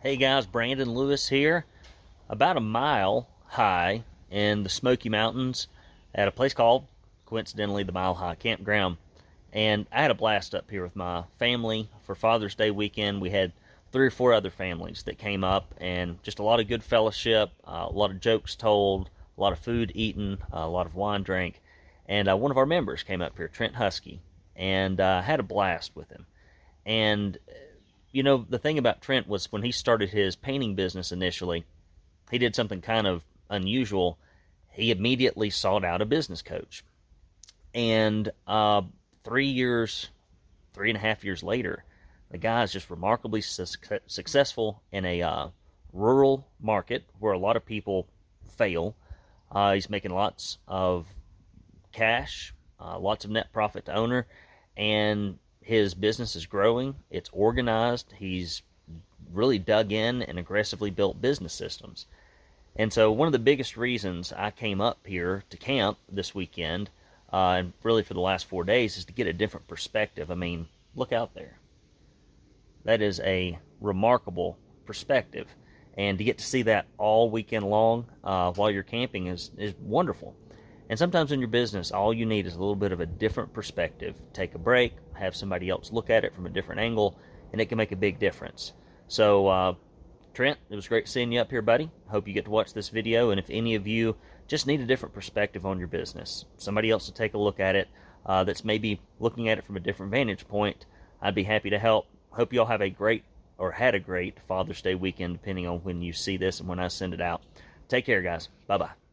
Hey guys, Brandon Lewis here. About a mile high in the Smoky Mountains at a place called, coincidentally, the Mile High Campground. And I had a blast up here with my family for Father's Day weekend. We had three or four other families that came up, and just a lot of good fellowship, uh, a lot of jokes told, a lot of food eaten, uh, a lot of wine drank. And uh, one of our members came up here, Trent Husky, and uh, had a blast with him. And you know, the thing about Trent was when he started his painting business initially, he did something kind of unusual. He immediately sought out a business coach. And uh, three years, three and a half years later, the guy is just remarkably su- successful in a uh, rural market where a lot of people fail. Uh, he's making lots of cash, uh, lots of net profit to owner, and his business is growing. It's organized. He's really dug in and aggressively built business systems. And so, one of the biggest reasons I came up here to camp this weekend, uh, and really for the last four days, is to get a different perspective. I mean, look out there. That is a remarkable perspective. And to get to see that all weekend long uh, while you're camping is, is wonderful. And sometimes in your business, all you need is a little bit of a different perspective. Take a break, have somebody else look at it from a different angle, and it can make a big difference. So, uh, Trent, it was great seeing you up here, buddy. Hope you get to watch this video. And if any of you just need a different perspective on your business, somebody else to take a look at it uh, that's maybe looking at it from a different vantage point, I'd be happy to help. Hope you all have a great or had a great Father's Day weekend, depending on when you see this and when I send it out. Take care, guys. Bye bye.